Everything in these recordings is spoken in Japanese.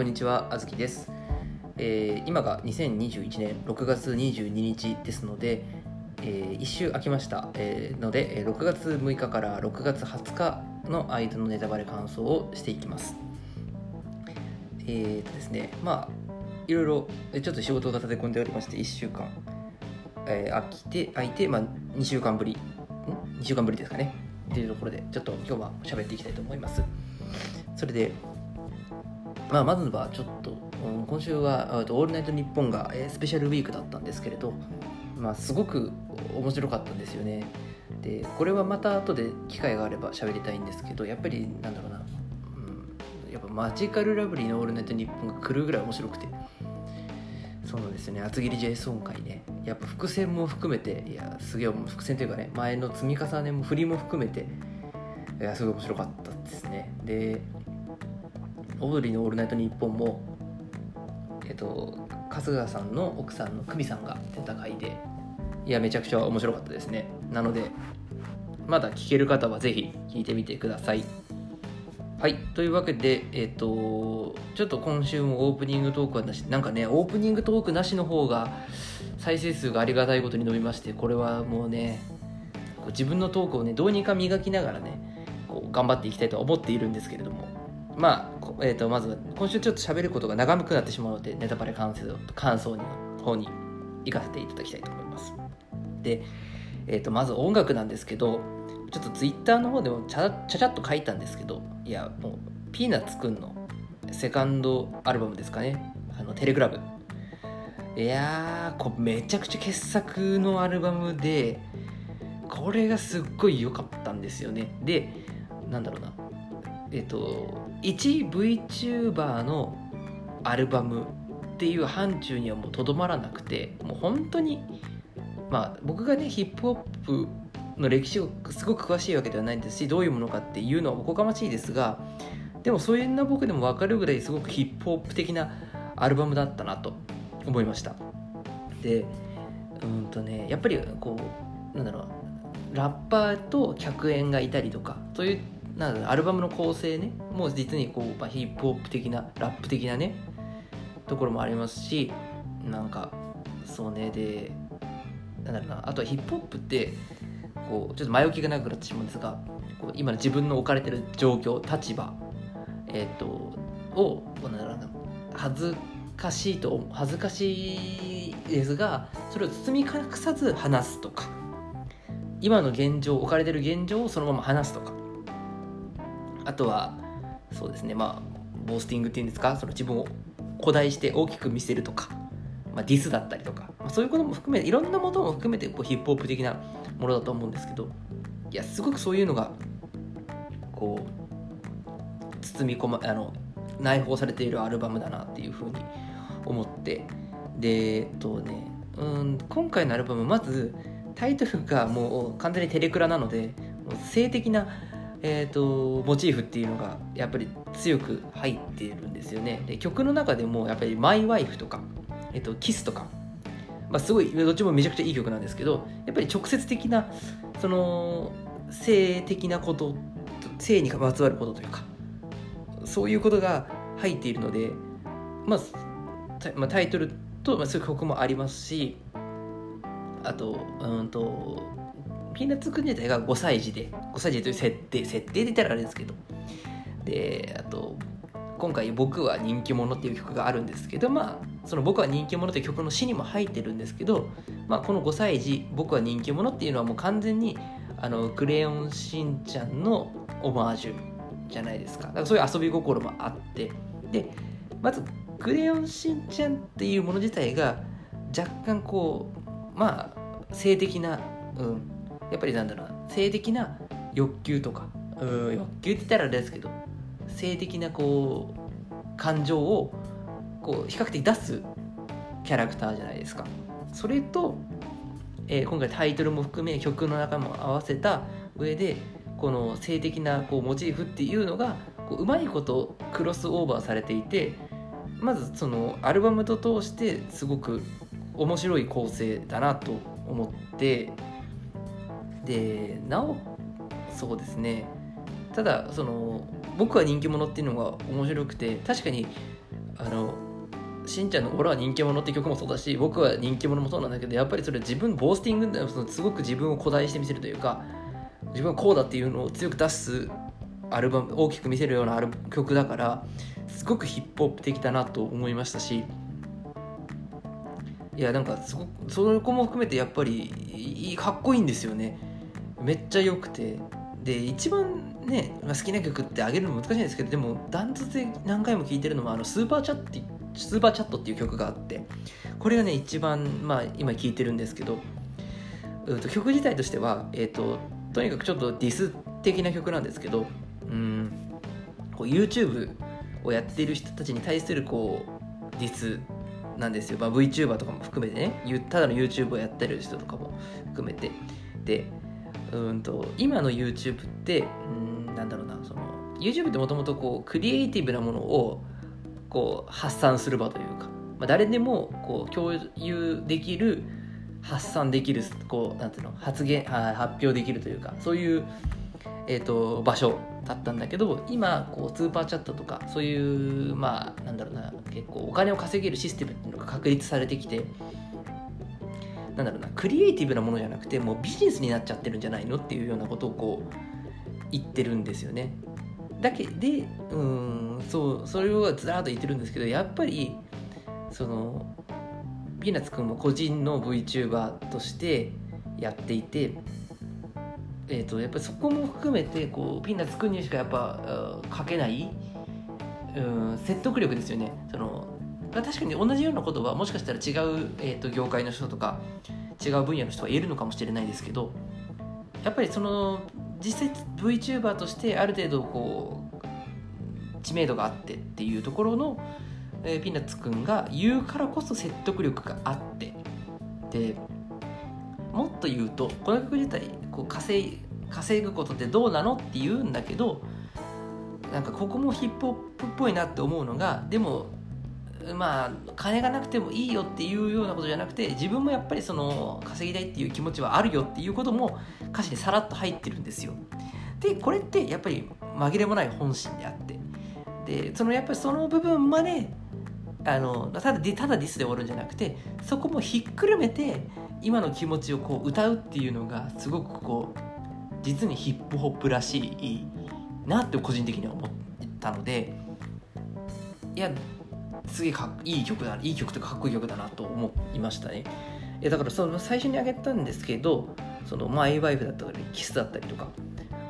こんにちは、あずきです、えー今が2021年6月22日ですので、え1週空きました、えーので、6月6日から6月20日の間のネタバレ感想をしていきます。えーとですね、まあ、いろいろ、ちょっと仕事が立て込んでおりまして、1週間、えー、空きて、空いて、まあ、2週間ぶり、ん ?2 週間ぶりですかね。っていうところで、ちょっと今日は喋っていきたいと思います。それで、まあ、まずはちょっと、うん今週はオールナイトニッポンが、えースペシャルウィークだったんですけれど、まあ、すごく面白かったんですよね。で、これはまた後で機会があれば喋りたいんですけど、やっぱりなんだろうな、うん、やっぱマジカルラブリーのオールナイトニッポンが来るぐらい面白くて、そうなんですよね、厚切りジェイソン会ね、やっぱ伏線も含めて、いや、すげえ伏線というかね、前の積み重ねも振りも含めて、いや、すごい面白かったですね。で、オードリーの「オールナイトニッポン」もえっと春日さんの奥さんの久美さんが出た回でいやめちゃくちゃ面白かったですね。なのでまだ聞ける方はぜひ聞いてみてください。はいというわけでえっとちょっと今週もオープニングトークはなしなんかねオープニングトークなしの方が再生数がありがたいことに伸びましてこれはもうね自分のトークをねどうにか磨きながらねこう頑張っていきたいとは思っているんですけれども。まあ、えー、とまず今週ちょっと喋ることが長くなってしまうのでネタバレ感想感想の方に行かせていただきたいと思います。で、えー、とまず音楽なんですけどちょっとツイッターの方でもちゃちゃちゃっと書いたんですけどいやもうピーナッツくんのセカンドアルバムですかね。あのテレグラムいやこめちゃくちゃ傑作のアルバムでこれがすっごい良かったんですよね。でなんだろうな。えっと一 VTuber のアルバムっていう範疇にはもうとどまらなくてもう本当にまあ僕がねヒップホップの歴史をすごく詳しいわけではないんですしどういうものかっていうのはおこがましいですがでもそういうな僕でも分かるぐらいすごくヒップホップ的なアルバムだったなと思いました。でうんとねやっぱりこうなんだろうラッパーと客演がいたりとかそういうなんだろうアルバムの構成ねもう実にこう、まあ、ヒップホップ的なラップ的なねところもありますしなんかそうねでなんだろうなあとはヒップホップってこうちょっと前置きがなくなってしまうんですがこう今の自分の置かれてる状況立場えっ、とをなんだろうな恥ずかしいと恥ずかしいですがそれを包み隠さず話すとか今の現状置かれてる現状をそのまま話すとかあとはそうですねまあボースティングっていうんですかその自分を誇大して大きく見せるとか、まあ、ディスだったりとか、まあ、そういうことも含めていろんなものも含めてこうヒップホップ的なものだと思うんですけどいやすごくそういうのがこう包み込まあの内包されているアルバムだなっていうふうに思ってでえっとねうん今回のアルバムまずタイトルがもう完全にテレクラなので性的なえー、とモチーフっていうのがやっぱり強く入っているんですよね。で曲の中でもやっぱり「マイ・ワイフ」とか「えー、とキス」とか、まあ、すごいどっちもめちゃくちゃいい曲なんですけどやっぱり直接的なその性的なこと性にまつわることというかそういうことが入っているので、まあ、タまあ、タイトルと、まあ、そういう曲もありますしあとうんとピーナッツくん自体が5歳児で5歳児という設定設定で言ったらあれですけど。であと今回「僕は人気者」っていう曲があるんですけどまあその「僕は人気者」という曲の詩にも入ってるんですけど、まあ、この5歳児「僕は人気者」っていうのはもう完全にあのクレヨンしんちゃんのオマージュじゃないですか。だからそういう遊び心もあって。でまずクレヨンしんちゃんっていうもの自体が若干こうまあ性的な、うん、やっぱりなんだろうな性的な欲求とか。うん。欲求って言ったらあれですけど性的なこう感情をこう比較的出すキャラクターじゃないですか。それと、えー今回タイトルも含め曲の中も合わせた上でこの性的なこうモチーフっていうのがこううまいことクロスオーバーされていてまずそのアルバムと通してすごく面白い構成だなと思ってでなおそうですね。ただその僕は人気者っていうのが面白くて確かにあのしんちゃんの「俺は人気者」って曲もそうだし僕は人気者もそうなんだけどやっぱりそれ自分ボースティングそのすごく自分を誇大して見せるというか自分はこうだっていうのを強く出すアルバム大きく見せるようなアル曲だからすごくヒップホップ的だなと思いましたしいやなんかすごくそこも含めてやっぱりかっこいいんですよね。めっちゃ良くて。で一番ね、まあ、好きな曲ってあげるの難しいんですけどでもダントツで何回も聴いてるのはあのスーパーチャットスーパーチャットっていう曲があってこれがね一番、まあ、今聴いてるんですけど、うん、と曲自体としては、えーと、とにかくちょっとディス的な曲なんですけどうんこう YouTube をやっている人たちに対するこうディスなんですよ、まあ、VTuber とかも含めてねただの YouTube をやってる人とかも含めて。でうんと今の YouTube ってうんなんだろうなその YouTube ってもともとこうクリエイティブなものをこう発散する場というか、まあ、誰でもこう共有できる発散できるこうなんていうの発言発表できるというかそういう、えーと、場所だったんだけど今こうスーパーチャットとかそういうまあなんだろうな結構お金を稼げるシステムっていうのが確立されてきてなんだろうなクリエイティブなものじゃなくてもうビジネスになっちゃってるんじゃないのっていうようなことをこう言ってるんですよね。だけでうんそうそれをずらっと言ってるんですけどやっぱりそのピーナツくんも個人の VTuber としてやっていて、えーと、やっぱりそこも含めてこうピーナッツくんにしかやっぱ書けないうん説得力ですよねその確かに同じようなことはもしかしたら違う、えーと、業界の人とか違う分野の人は言えるのかもしれないですけどやっぱりその実際 VTuber としてある程度こう知名度があってっていうところの、えー、ピーナッツくんが言うからこそ説得力があって。でもっと言うとこの曲自体こう稼稼ぐことってどうなのって言うんだけどなんかここもヒップホップっぽいなって思うのがでもまあ金がなくてもいいよっていうようなことじゃなくて自分もやっぱりその稼ぎたいっていう気持ちはあるよっていうことも歌詞にさらっと入ってるんですよ。でこれってやっぱり紛れもない本心であってでそのやっぱりその部分まであのただただディスで終わるんじゃなくてそこもひっくるめて今の気持ちをこう歌うっていうのがすごくこう実にヒップホップらしいなって個人的には思ったのでいやすげえいい曲だいい曲とかかっこいい曲だなと思いましたね。いやだからその最初にあげたんですけどその My Wife だったりキスだったりとか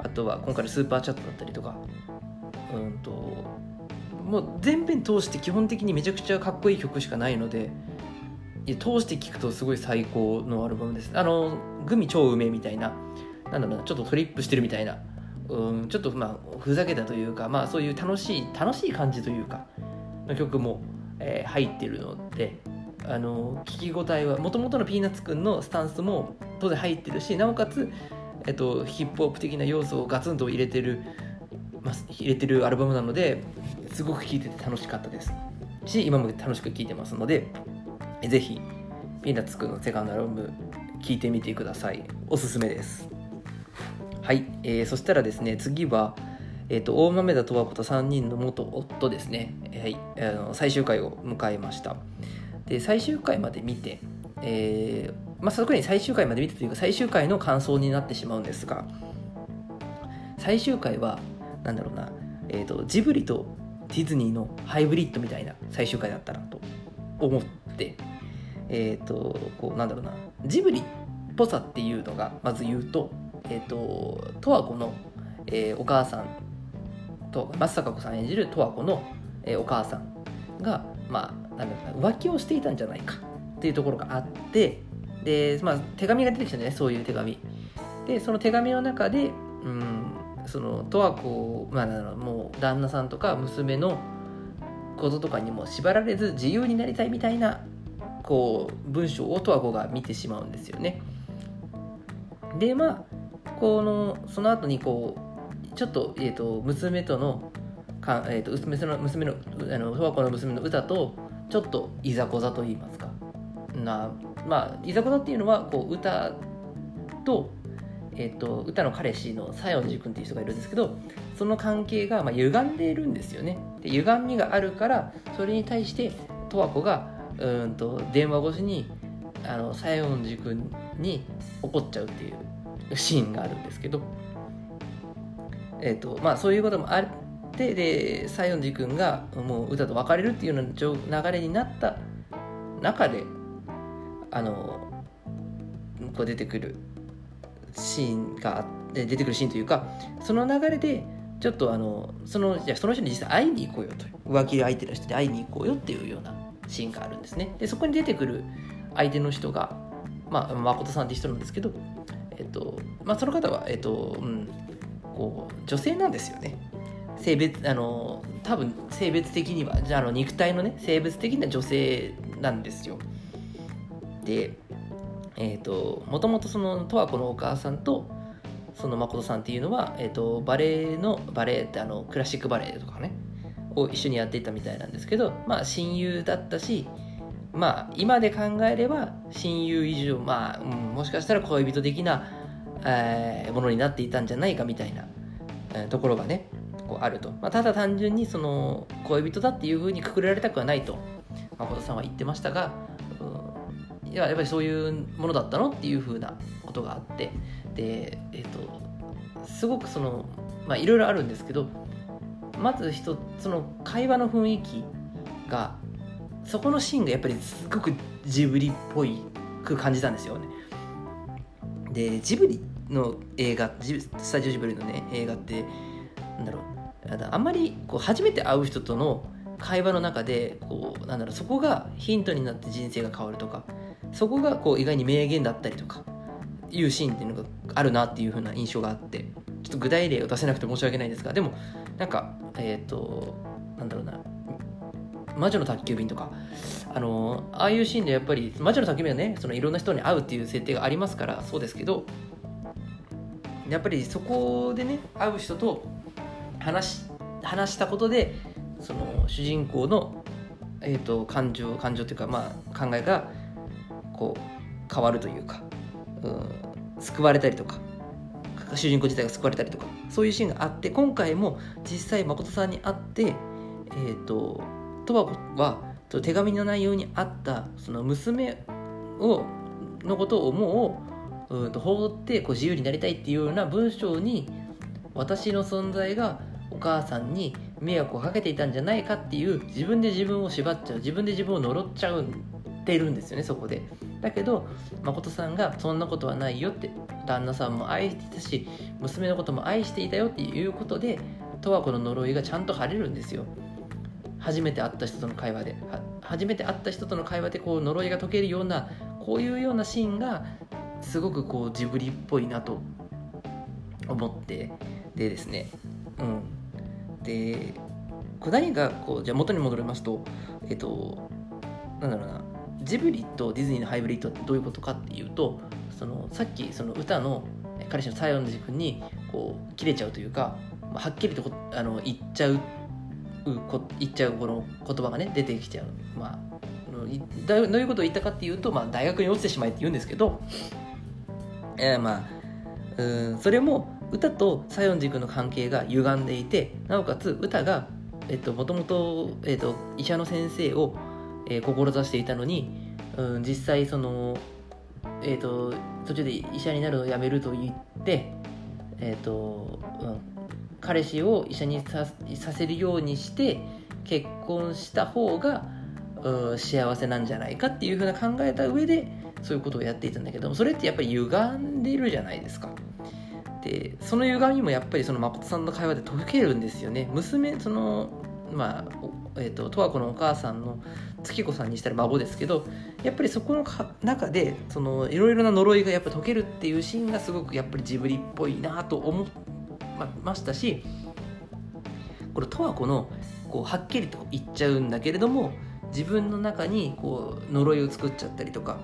あとは今回のスーパーチャットだったりとかうんともう全編通して基本的にめちゃくちゃかっこいい曲しかないので通して聴くとすごい最高のアルバムです。あのグミ超うめみたいななんだろうなちょっとトリップしてるみたいなうんちょっとまあふざけたというかまあそういう楽しい楽しい感じというかの曲も、えー、入ってるのであの聞き応えはもともとのピーナッツくんのスタンスも当然入ってるしなおかつ、えっと、ヒップホップ的な要素をガツンと入れてる、まあ、入れてるアルバムなのですごく聴いてて楽しかったです。し今も楽しく聴いてますのでぜひピーナッツくんのセカンドアルバム聴いてみてください。おすすめです。はい、えー、そしたらですね次はえーと、大豆田十和子と3人の元夫ですね、はい、あの最終回を迎えました。で最終回まで見て、えーまあ、特に最終回まで見てというか最終回の感想になってしまうんですが最終回はなんだろうな、えーと、ジブリとディズニーのハイブリッドみたいな最終回だったなと思ってえっ、ー、とこうなんだろうなジブリっぽさっていうのがまず言うとえっ、ー、と十和子の、えー、お母さんと松坂子さん演じる十和子の、え、お母さんが、まあ、なん浮気をしていたんじゃないかっていうところがあってで、まあ、手紙が出てきたんねそういう手紙。でその手紙の中で、うん、その十和子、まあ、もう旦那さんとか娘のこととかにも縛られず自由になりたいみたいなこう文章を十和子が見てしまうんですよね。でまあこのその後にこうちょっと,、えーと、娘とのか、えーと、娘の娘のあの十和子の娘の歌とちょっといざこざと言いますか。なまあいざこざっていうのはこう歌と,、えーと、歌の彼氏の西園寺君っていう人がいるんですけどその関係がまあ歪んでいるんですよね。で歪みがあるからそれに対して十和子がうんと電話越しにあの西園寺君に怒っちゃうっていうシーンがあるんですけど、えーとまあ、そういうこともあってで西園寺君がもう歌と別れるっていうような流れになった中であのこう出てくるシーンが出てくるシーンというかその流れでちょっとあのそのじゃその人に実際会いに行こうよと。浮気相手の人に会いに行こうよっていうようなシーンがあるんですね。でそこに出てくる相手の人が、まあ、誠さんって人なんですけど、えっとまあ、その方は、えっとうん、こう女性なんですよね。性別あの多分性別的にはじゃあの肉体のね性別的な女性なんですよ。でえっ、ー、ともともとその十和子のお母さんとその誠さんっていうのは、えーと、バレエのバレエってあのクラシックバレエとかねを一緒にやっていたみたいなんですけどまあ親友だったしまあ今で考えれば親友以上まあ、うん、もしかしたら恋人的な、えー、ものになっていたんじゃないかみたいな、えー、ところがねこうあると、まあ、ただ単純にその恋人だっていうふうにくくられたくはないと誠さんは言ってましたがうんいややっぱりそういうものだったのっていうふうなことがあってでえっ、ー、とすごくそのまあいろいろあるんですけどまず一つの会話の雰囲気がそこのシーンがやっぱりすごくジブリっぽいく感じたんですよね。でジブリの映画スタジオジブリのね映画ってなんだろうあんまりこう初めて会う人との会話の中でこうなんだろうそこがヒントになって人生が変わるとかそこがこう意外に名言だったりとかいうシーンっていうのがあるなっていう風な印象があってちょっと具体例を出せなくて申し訳ないんですがでもなんかえっ、ー、となんだろうな魔女の宅急便とかあのああいうシーンでやっぱり魔女の宅急便はねそのいろんな人に会うっていう設定がありますからそうですけどやっぱりそこでね会う人と話話したことでその主人公の、えーと、感情感情というか、まあ、考えがこう変わるというか、うん、救われたりとか主人公自体が救われたりとかそういうシーンがあって今回も実際誠さんに会ってえっ、ー、と十和子は手紙の内容にあったその娘をのことをもうんと放ってこう自由になりたいっていうような文章に私の存在がお母さんに迷惑をかけていたんじゃないかっていう自分で自分を縛っちゃう自分で自分を呪っちゃうてるんですよねそこで。だけど誠さんがそんなことはないよって旦那さんも愛してたし娘のことも愛していたよっていうことで十和子の呪いがちゃんと晴れるんですよ。初めて会った人との会話で。初めて会った人との会話でこう呪いが解けるようなこういうようなシーンがすごくこうジブリっぽいなと思ってでですねうん。で何がこうじゃあ元に戻りますとえっとなんだろうなジブリとディズニーのハイブリッドってどういうことかっていうとそのさっきその歌の彼氏の西園寺君にこう切れちゃうというか、まあ、はっきりとあの言っちゃう言っちゃうこの言葉がね出てきちゃう、まあ、どういうことを言ったかっていうと、まあ、大学に落ちてしまえって言うんですけど、えー、まあうんそれも歌と西園寺君の関係が歪んでいてなおかつ歌がもともとえっと医者の先生をえー、志していたのに、うん、実際その、えーと、途中で医者になるのをやめると言って、えーとうん、彼氏を医者にさせるようにして結婚した方が、うん、幸せなんじゃないかっていうふうな考えた上でそういうことをやっていたんだけどそれってやっぱり歪んでいるじゃないですか。でその歪みもやっぱりその誠さんの会話で解けるんですよね。娘そのまあえーと、十和子のお母さんの月子さんにしたら孫ですけどやっぱりそこの中でそのいろいろな呪いがやっぱ解けるっていうシーンがすごくやっぱりジブリっぽいなと思いましたしこれ十和子のこうはっきりと言っちゃうんだけれども自分の中にこう呪いを作っちゃったりとか、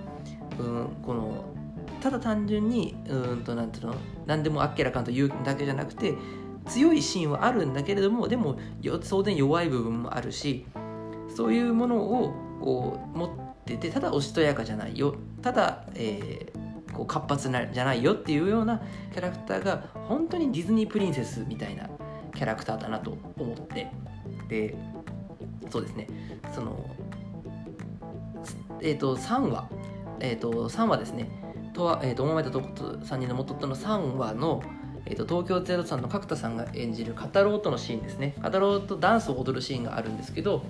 うん、このただ単純にうんとなんていうの何でもあっけらかんと言うだけじゃなくて強いシーンはあるんだけれどもでも当然弱い部分もあるしそういうものをこう持っててただおしとやかじゃないよ。ただ、えー、こう活発なじゃないよっていうようなキャラクターが本当にディズニープリンセスみたいなキャラクターだなと思って。でそうですね。そのえっ、ー、と3話え、ー、と3話ですね。とは、えーと、大前と3人の元との3話の、えーと、東京03の角田さんが演じる語ろうとのシーンですね。語ろうとダンスを踊るシーンがあるんですけど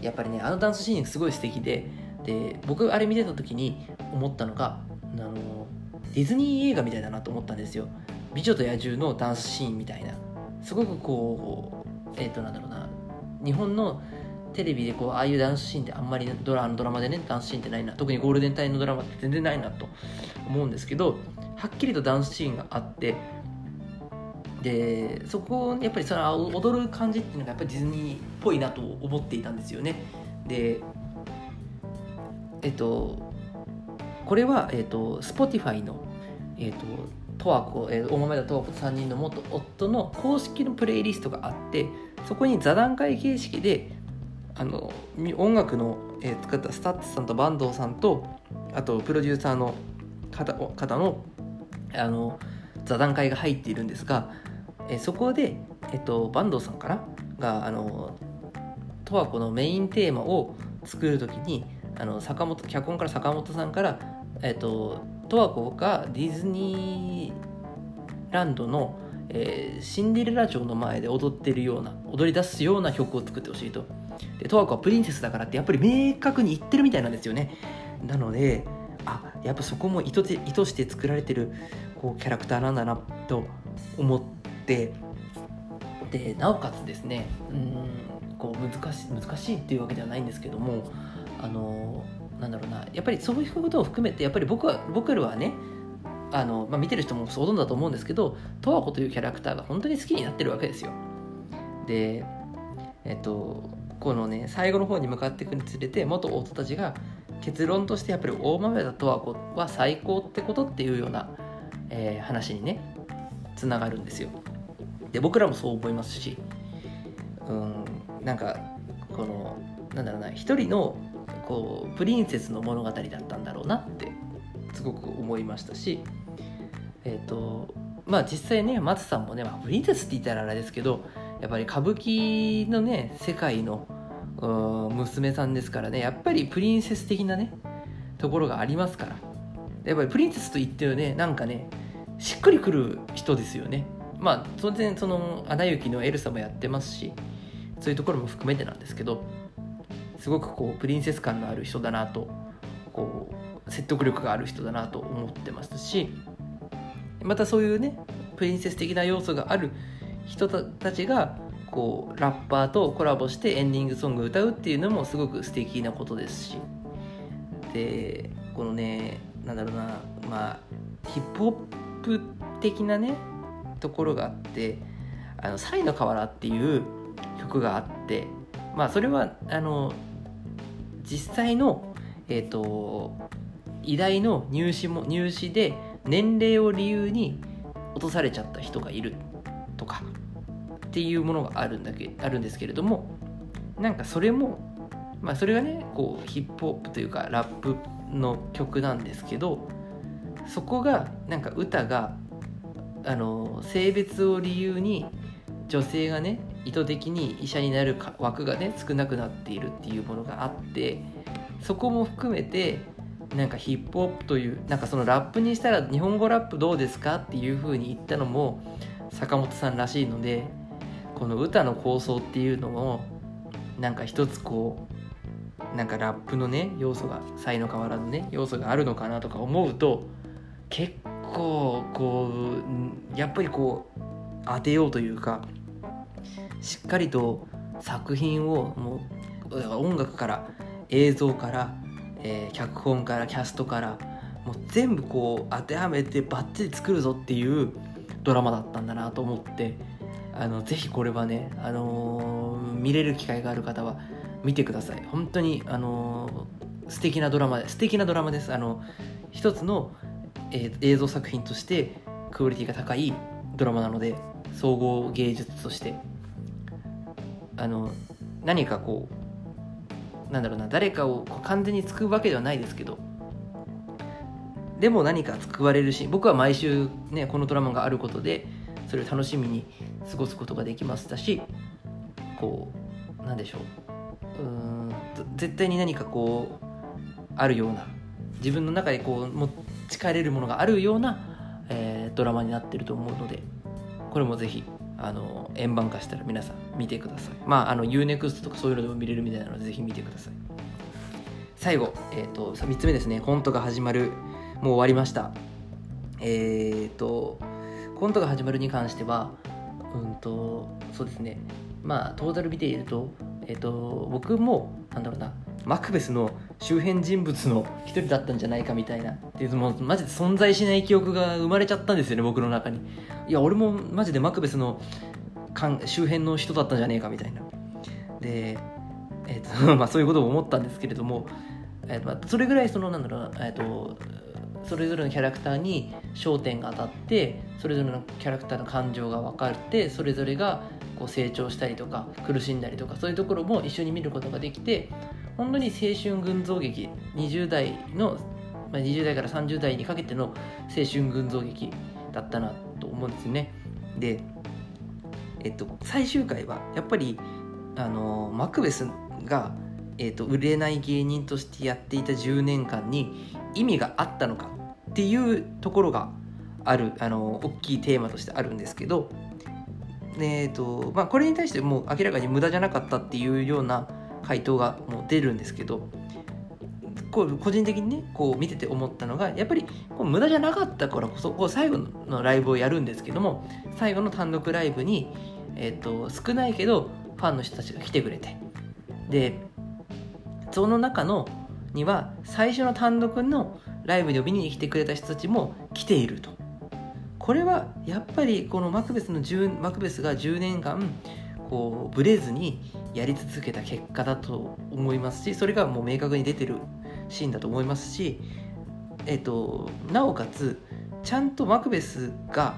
やっぱりねあのダンスシーンすごい素敵でで僕あれ見てた時に思ったのがあのディズニー映画みたいだなと思ったんですよ。美女と野獣のダンスシーンみたいな。すごくこうえっ、ー、となんだろうな。日本のテレビでこうああいうダンスシーンってあんまりドラドラマでねダンスシーンってないな特にゴールデン帯のドラマって全然ないなと思うんですけどはっきりとダンスシーンがあってでそこやっぱりその踊る感じっていうのがやっぱりディズニーっぽいなと思っていたんですよね。でえっとこれは、えっと、Spotify の、えっと、十和子、えー、大豆田十和子3人の元夫の公式のプレイリストがあってそこに座談会形式であの音楽の、えー、作った STUTS さんと坂東さんとあとプロデューサーの方方のあの座談会が入っているんですが、えー、そこで、えっと、坂東さんかながあの十和子のメインテーマを作る時にあの坂本脚本から坂本さんから、えっと、十和子がディズニーランドの、えー、シンデレラ城の前で踊ってるような踊り出すような曲を作ってほしいと。で十和子はプリンセスだからってやっぱり明確に言ってるみたいなんですよね。なのであやっぱそこも意図意図して作られてるこうキャラクターなんだなと思ってでなおかつですねうんこう難しい難しいっていうわけではないんですけどもあのなんだろうなやっぱりそういうことを含めてやっぱり僕は僕らはねあの、まあ、見てる人もほとんどだと思うんですけど十和子というキャラクターが本当に好きになってるわけですよ。でえっとこのね最後の方に向かっていくにつれて元夫たちが結論としてやっぱり大豆田十和子は最高ってことっていうような、えー、話にねつながるんですよ。で僕らもそう思いますしうんなんかこのなんだろうな一人のこうプリンセスの物語だったんだろうなってすごく思いましたしえっ、ー、とまあ実際ね松さんもね、まあ、プリンセスって言ったらあれですけどやっぱり歌舞伎のね世界の娘さんですからね。やっぱりプリンセス的なねところがありますから。やっぱりプリンセスと言ってるねなんかねしっくりくる人ですよね。まあ当然その「アナ雪」のエルサもやってますしそういうところも含めてなんですけどすごくこうプリンセス感のある人だなとこう説得力がある人だなと思ってますしまたそういうねプリンセス的な要素がある人たちがこうラッパーとコラボしてエンディングソングを歌うっていうのもすごく素敵なことですし。でこのねなんだろうなまあヒップホップ的なねところがあって「あのサイの河原」っていう曲があってまあそれはあの実際の、えーと、偉大の入試も入試で年齢を理由に落とされちゃった人がいるとか。っていうものがあるんだけあるんですけれどもなんかそれもまあそれがねこうヒップホップというかラップの曲なんですけどそこがなんか歌があの性別を理由に女性がね意図的に医者になる枠がね少なくなっているっていうものがあってそこも含めてなんかヒップホップというなんかそのラップにしたら日本語ラップどうですかっていう風に言ったのも坂本さんらしいのでこの歌の構想っていうのもなんか一つこうなんかラップのね要素が「才の変わらぬね要素があるのかなとか思うと結構こうやっぱりこう当てようというかしっかりと作品をもう音楽から映像から、えー、脚本からキャストからもう全部こう当てはめてバッチリ作るぞっていうドラマだったんだなと思ってあのぜひこれはね、あのー、見れる機会がある方は見てください。本当に、あのー、素敵なドラマ素敵なドラマです。あの一つの、えー、映像作品としてクオリティが高いドラマなので総合芸術としてあの何かこうなんだろうな誰かを完全に救うわけではないですけどでも何か救われるし僕は毎週ねこのドラマがあることでそれを楽しみに過ごすことができましたしこうなんでしょう。うん絶対に何かこうあるような自分の中でこう持ち帰れるものがあるような、えードラマになってると思うのでこれもぜひあの円盤化したら皆さん見てください。まああの UNEXT とかそういうのでも見れるみたいなのでぜひ見てください。最後、えー、と3つ目ですね。コントが始まる。もう終わりました。えっ、とコントが始まるに関してはうんとそうですね。まあトータル見ていると,、えー、と僕もなんだろうなマクベスの周辺人物の一人だったんじゃないかみたいなっていうもうマジで存在しない記憶が生まれちゃったんですよね僕の中に。いや俺もマジでマクベスの周辺の人だったんじゃねえかみたいな。で、えーと まあ、そういうことを思ったんですけれども、えーとまあそれぐらいそのなんだろう、えー、とそれぞれのキャラクターに焦点が当たってそれぞれのキャラクターの感情が分かってそれぞれがこう成長したりとか苦しんだりとかそういうところも一緒に見ることができて本当に青春群像劇20代の、まあ、20代から30代にかけての青春群像劇だったなと思うんですよね。でえっと最終回はやっぱりあのマクベスが、えっと、売れない芸人としてやっていた10年間に意味があったのかっていうところがあるあの大きいテーマとしてあるんですけどえっとまあ、これに対してもう明らかに無駄じゃなかったっていうような回答がもう出るんですけどこう個人的にねこう見てて思ったのがやっぱりこう無駄じゃなかったからこそこう最後のライブをやるんですけども最後の単独ライブに、えっと少ないけどファンの人たちが来てくれてでその中のには最初の単独のライブに呼びに来てくれた人たちも来ていると。これはやっぱりこのマクベスの10マクベスが10年間こうブレずにやり続けた結果だと思いますしそれがもう明確に出てるシーンだと思いますし、えっと、なおかつちゃんとマクベスが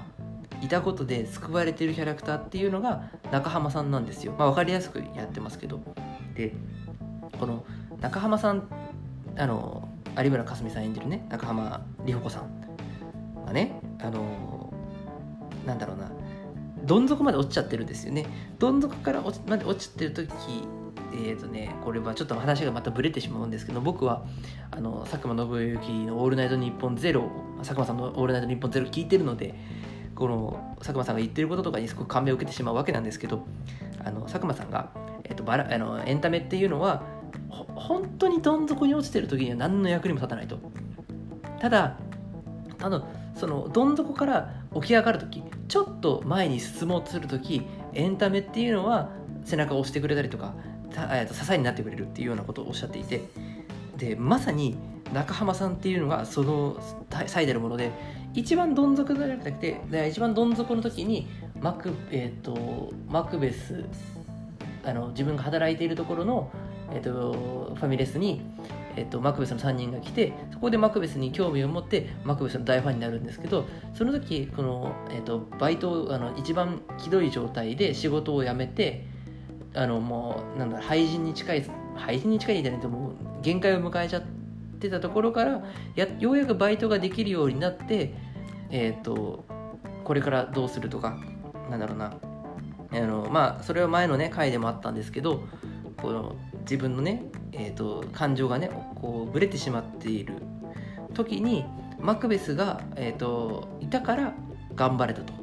いたことで救われてるキャラクターっていうのが中浜さんなんですよ、まあ、分かりやすくやってますけど。でこの中浜さんあの有村架純さん演じるね中浜里穂子さん。がねあのなんだろうな。どん底まで落ちちゃってるんですよね。どん底から落ちまで落ちてる時えーとね、これはちょっと話がまたブレてしまうんですけど僕はあの佐久間信之の「オールナイトニッポンゼロ佐久間さんの「オールナイトニッポンゼロ聞いてるのでこの佐久間さんが言ってることとかにすごく感銘を受けてしまうわけなんですけどあの佐久間さんが、えーと、バラあのエンタメっていうのは本当にどん底に落ちてる時には何の役にも立たないと。ただあのそのどん底から起き上がる時ちょっと前に進もうとする時エンタメっていうのは背中を押してくれたりとか支えになってくれるっていうようなことをおっしゃっていて。でまさに中浜さんっていうのがその最大のもので一番どん底じゃなくて一番どん底の時にマク,、えーと、マクベスあの自分が働いているところの、えーと、ファミレスに、えーと、マクベスの3人が来てそこでマクベスに興味を持ってマクベスの大ファンになるんですけどその時この、えー、とバイトあの一番ひどい状態で仕事を辞めてあのもうなんだ廃人に近い廃人に近いじゃないともう限界を迎えちゃってたところからやようやくバイトができるようになってえっ、ー、とこれからどうするとかなんだろうな。あのまあそれは前のね回でもあったんですけどこの自分のね、えーと、感情がねこうぶれてしまっている時にマクベスが、えーといたから頑張れたと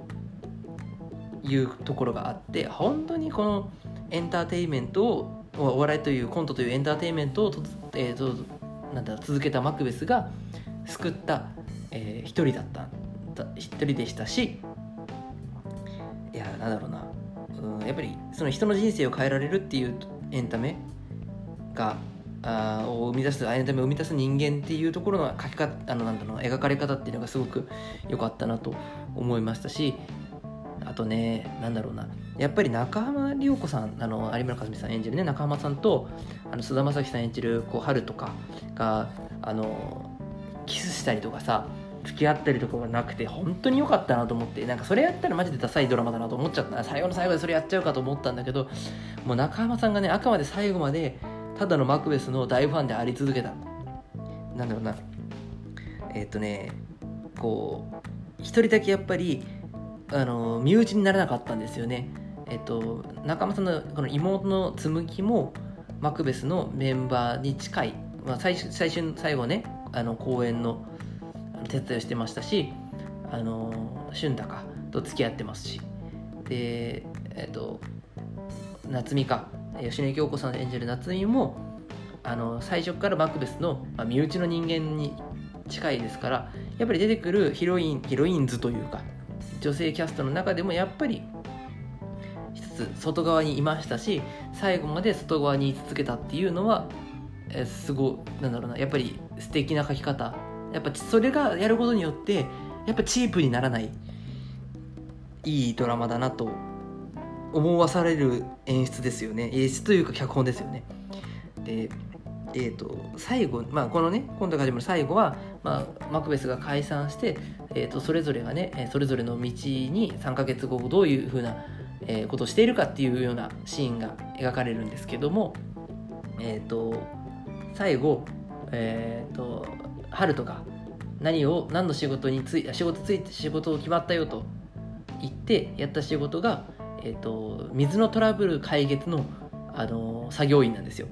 いうところがあって本当にこのエンターテインメントをお笑いというコントというエンターテインメントをえーと、なんだ続けたマクベスが救った、えー、一人だった一人でしたしいやなんだろうな、うん、やっぱりその人の人生を変えられるっていうエンタメがあを生み出すエンタメを生み出す人間っていうところの書き方あのなんだろう描かれ方っていうのがすごく良かったなと思いましたしあとねなんだろうなやっぱり中浜里子さんあの有村架純さん演じるね中浜さんとあの菅田将暉さん演じるこう春とかがあのキスしたりとかさ付き合ったりとかがなくて本当に良かったなと思ってなんかそれやったらマジでダサいドラマだなと思っちゃった。最後の最後でそれやっちゃうかと思ったんだけどもう中浜さんがねあくまで最後までただのマクベスの大ファンであり続けた。なんだろうな。えっ、とねこう一人だけやっぱりあの身内にならなかったんですよね。えっ、と仲間さんのこの妹の紬もマクベスのメンバーに近い、まあ、最最終最後ねあの公演の手伝いをしてましたしあの俊太かと付き合ってますし。でえっ、と夏美か。吉根京子さん演じる夏美もあの最初からマクベスの、まあ、身内の人間に近いですからやっぱり出てくるヒロインヒロインズというか女性キャストの中でもやっぱり一つ外側にいましたし最後まで外側に居続けたっていうのはえすごいなんだろうなやっぱり素敵な書き方。やっぱそれがやることによってやっぱチープにならないいいドラマだなと思わされる演出ですよね。演出というか脚本ですよね。でえーと、最後、まあ、このね今度始まる最後は、まあ、マクベスが解散して、えーと、それぞれがねそれぞれの道に3ヶ月後どういうふうな、えー、ことをしているかっていうようなシーンが描かれるんですけども、えーと、最後、えー、とハルトが何を何の仕事につい仕事ついて仕事を決まったよと言ってやった仕事が、えー、と水のトラブル解決の、あの作業員なんですよ。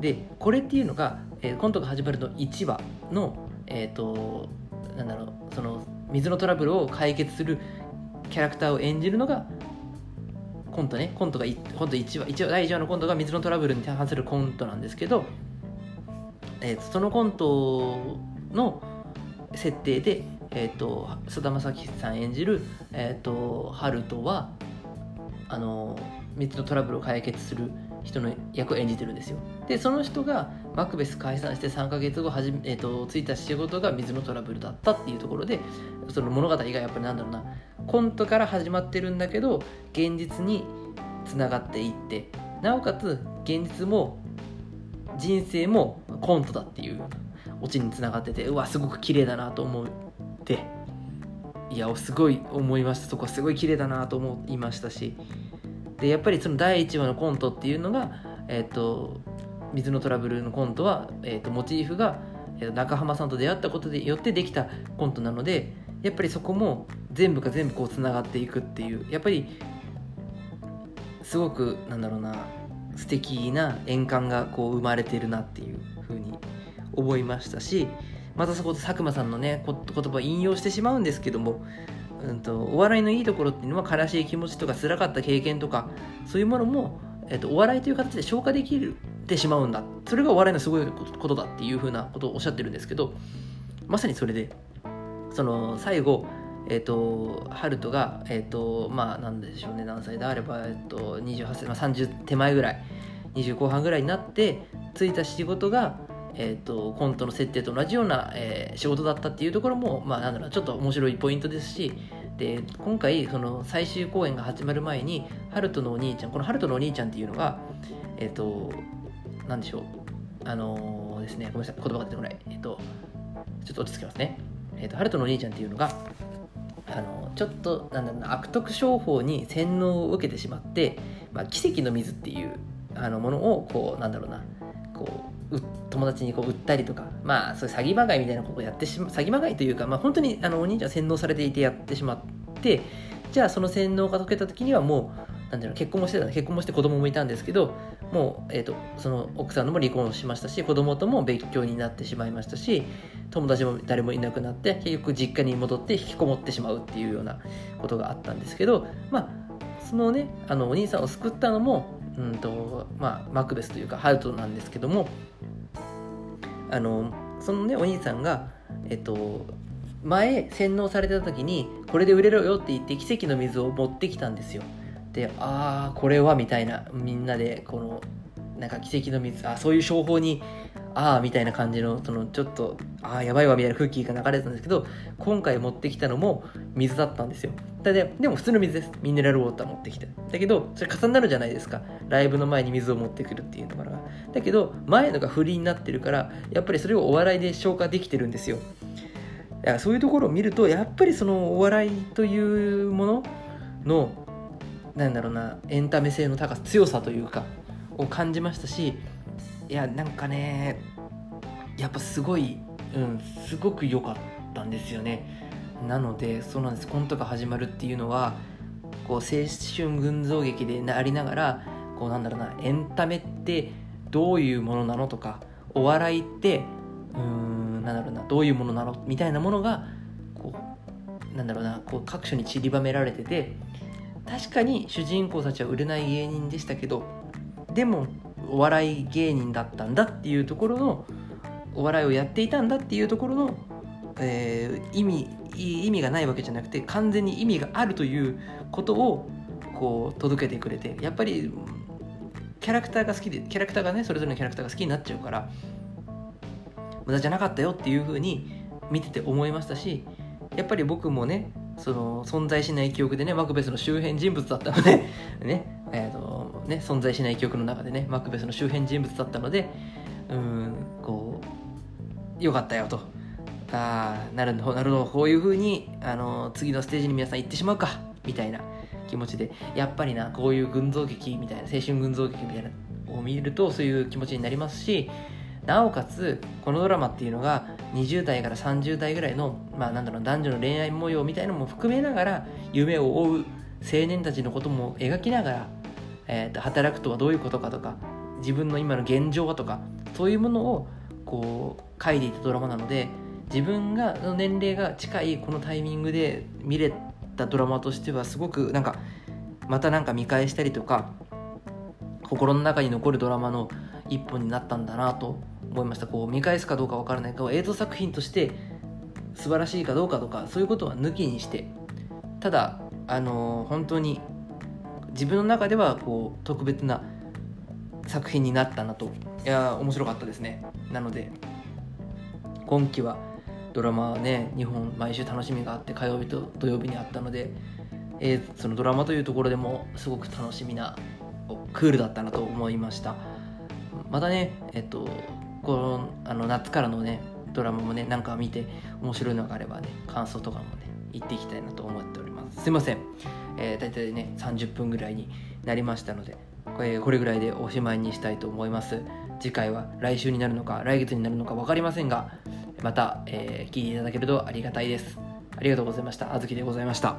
でこれっていうのが、えー、コントが始まるの1話のえ、ー、となんだろうその水のトラブルを解決するキャラクターを演じるのがコントねコントがコント1話1話第1話のコントが水のトラブルに関するコントなんですけど、えー、そのコントの設定で、えーと、菅田将暉さん演じる、えーと、ハルトはあの水のトラブルを解決する人の役を演じてるんですよ。でその人がマクベス解散して3ヶ月後はじめ、えーと、ついた仕事が水のトラブルだったっていうところでその物語がやっぱりなんだろうなコントから始まってるんだけど現実につながっていってなおかつ現実も人生もコントだっていうオチにつながっててうわすごく綺麗だなと思っていやすごい思いました。そこはすごい綺麗だなと思いましたし。でやっぱりその第1話のコントっていうのが、えーと、水のトラブルのコントは、えーと、モチーフが、えー、中浜さんと出会ったことによってできたコントなのでやっぱりそこも全部が全部こうつながっていくっていうやっぱりすごくなんだろうな素敵な円環がこう生まれてるなっていうふうに思いましたしまたそこで佐久間さんのね言葉を引用してしまうんですけどもうんと、お笑いのいいところっていうのは悲しい気持ちとか辛かった経験とかそういうものも、えっと、お笑いという形で消化できるてしまうんだ。それがお笑いのすごいことだっていうふうなことをおっしゃってるんですけどまさにそれでその最後えっ、ー、と、ハルトが、えっ、ー、と、まあ、なんでしょうね、何歳であれば、えっ、ー、と、28歳、まあ、30手前ぐらい、20後半ぐらいになって、ついた仕事が、えーと、コントの設定と同じような、えー、仕事だったっていうところも、まあ、なんだろうちょっと面白いポイントですしで今回その最終公演が始まる前にハルトのお兄ちゃんこのハルトのお兄ちゃんっていうのがえっ、ー、と何でしょうあのー、ですねごめんなさい言葉が出てこない。えっ、とちょっと落ち着きますね。えっ、とハルトのお兄ちゃんっていうのがあのちょっとなんだろうな悪徳商法に洗脳を受けてしまって、まあ、奇跡の水っていうあのものをこうなんだろうなこう友達にこう売ったりとかまあそういう詐欺まがいみたいなことをやってしま詐欺まがいというか、まあ、本当にあのお兄ちゃん洗脳されていてやってしまってじゃあその洗脳が解けた時にはもうなんていうの結婚もしてた結婚もして子供もいたんですけどもう、えーと、その奥さんのも離婚しましたし子供とも別居になってしまいましたし友達も誰もいなくなって結局実家に戻って引きこもってしまうっていうようなことがあったんですけどまあそのねあのお兄さんを救ったのもうんとまあ、マクベスというかハルトなんですけどもあのそのねお兄さんがえっと前洗脳された時にこれで売れろよって言って奇跡の水を持ってきたんですよ。でああこれはみたいなみんなでこのなんか奇跡の水あそういう商法にああみたいな感じのそのちょっとああやばいわみたいな空気が流れてたんですけど今回持ってきたのも水だったんですよ。だででも普通の水です。ミネラルウォーター持ってきて。だけどそれ重なるじゃないですか。ライブの前に水を持ってくるっていうところが。だけど前のがフリーになってるからやっぱりそれをお笑いで消化できてるんですよ。だからそういうところを見るとやっぱりそのお笑いというもののなんだろうなエンタメ性の高さ強さというかを感じましたしいやなんかねやっぱすごいうんすごく良かったんですよね。なのでそうなんです。コントが始まるっていうのはこう青春群像劇でありながらこうなんだろうなエンタメってどういうものなのとかお笑いってうーんなんだろうなどういうものなの？みたいなものがこうなんだろうなこう各所に散りばめられてて確かに主人公たちは売れない芸人でしたけどでもお笑い芸人だったんだっていうところのお笑いをやっていたんだっていうところの、えー意味意味がないわけじゃなくて完全に意味があるということをこう届けてくれてやっぱりキャラクターが好きでキャラクターがねそれぞれのキャラクターが好きになっちゃうから無駄じゃなかったよっていう風に見てて思いましたしやっぱり僕もねその存在しない記憶でねマクベスの周辺人物だったので ね,、えーとね存在しない記憶の中でねマクベスの周辺人物だったのでうんこうよかったよと。ああなるほどなるほどこういう風にあの次のステージに皆さん行ってしまうかみたいな気持ちでやっぱりなこういう群像劇みたいな青春群像劇みたいなを見るとそういう気持ちになりますしなおかつこのドラマっていうのが20代から30代ぐらいの、まあ、なんだろう男女の恋愛模様みたいなのも含めながら夢を追う青年たちのことも描きながら、えーと働くとはどういうことかとか自分の今の現状はとかそういうものをこう書いていたドラマなので自分がの年齢が近いこのタイミングで見れたドラマとしてはすごくなんかまたなんか見返したりとか心の中に残るドラマの一本になったんだなと思いました。こう見返すかどうかわからないけど映像作品として素晴らしいかどうかとかそういうことは抜きにしてただあのー本当に自分の中ではこう特別な作品になったなと。いや面白かったですね。なので今期はドラマはね2本毎週楽しみがあって火曜日と土曜日にあったので、えーそのドラマというところでもすごく楽しみなクールだったなと思いました。またねえっとこのあの夏からのねドラマもねなんか見て面白いのがあればね感想とかもね言っていきたいなと思っております。すいません、えー、大体ね30分ぐらいになりましたのでこれこれぐらいでおしまいにしたいと思います。次回は来週になるのか来月になるのか分かりませんがまた、えー聞いていただけるとありがたいです。ありがとうございました。あずきでございました。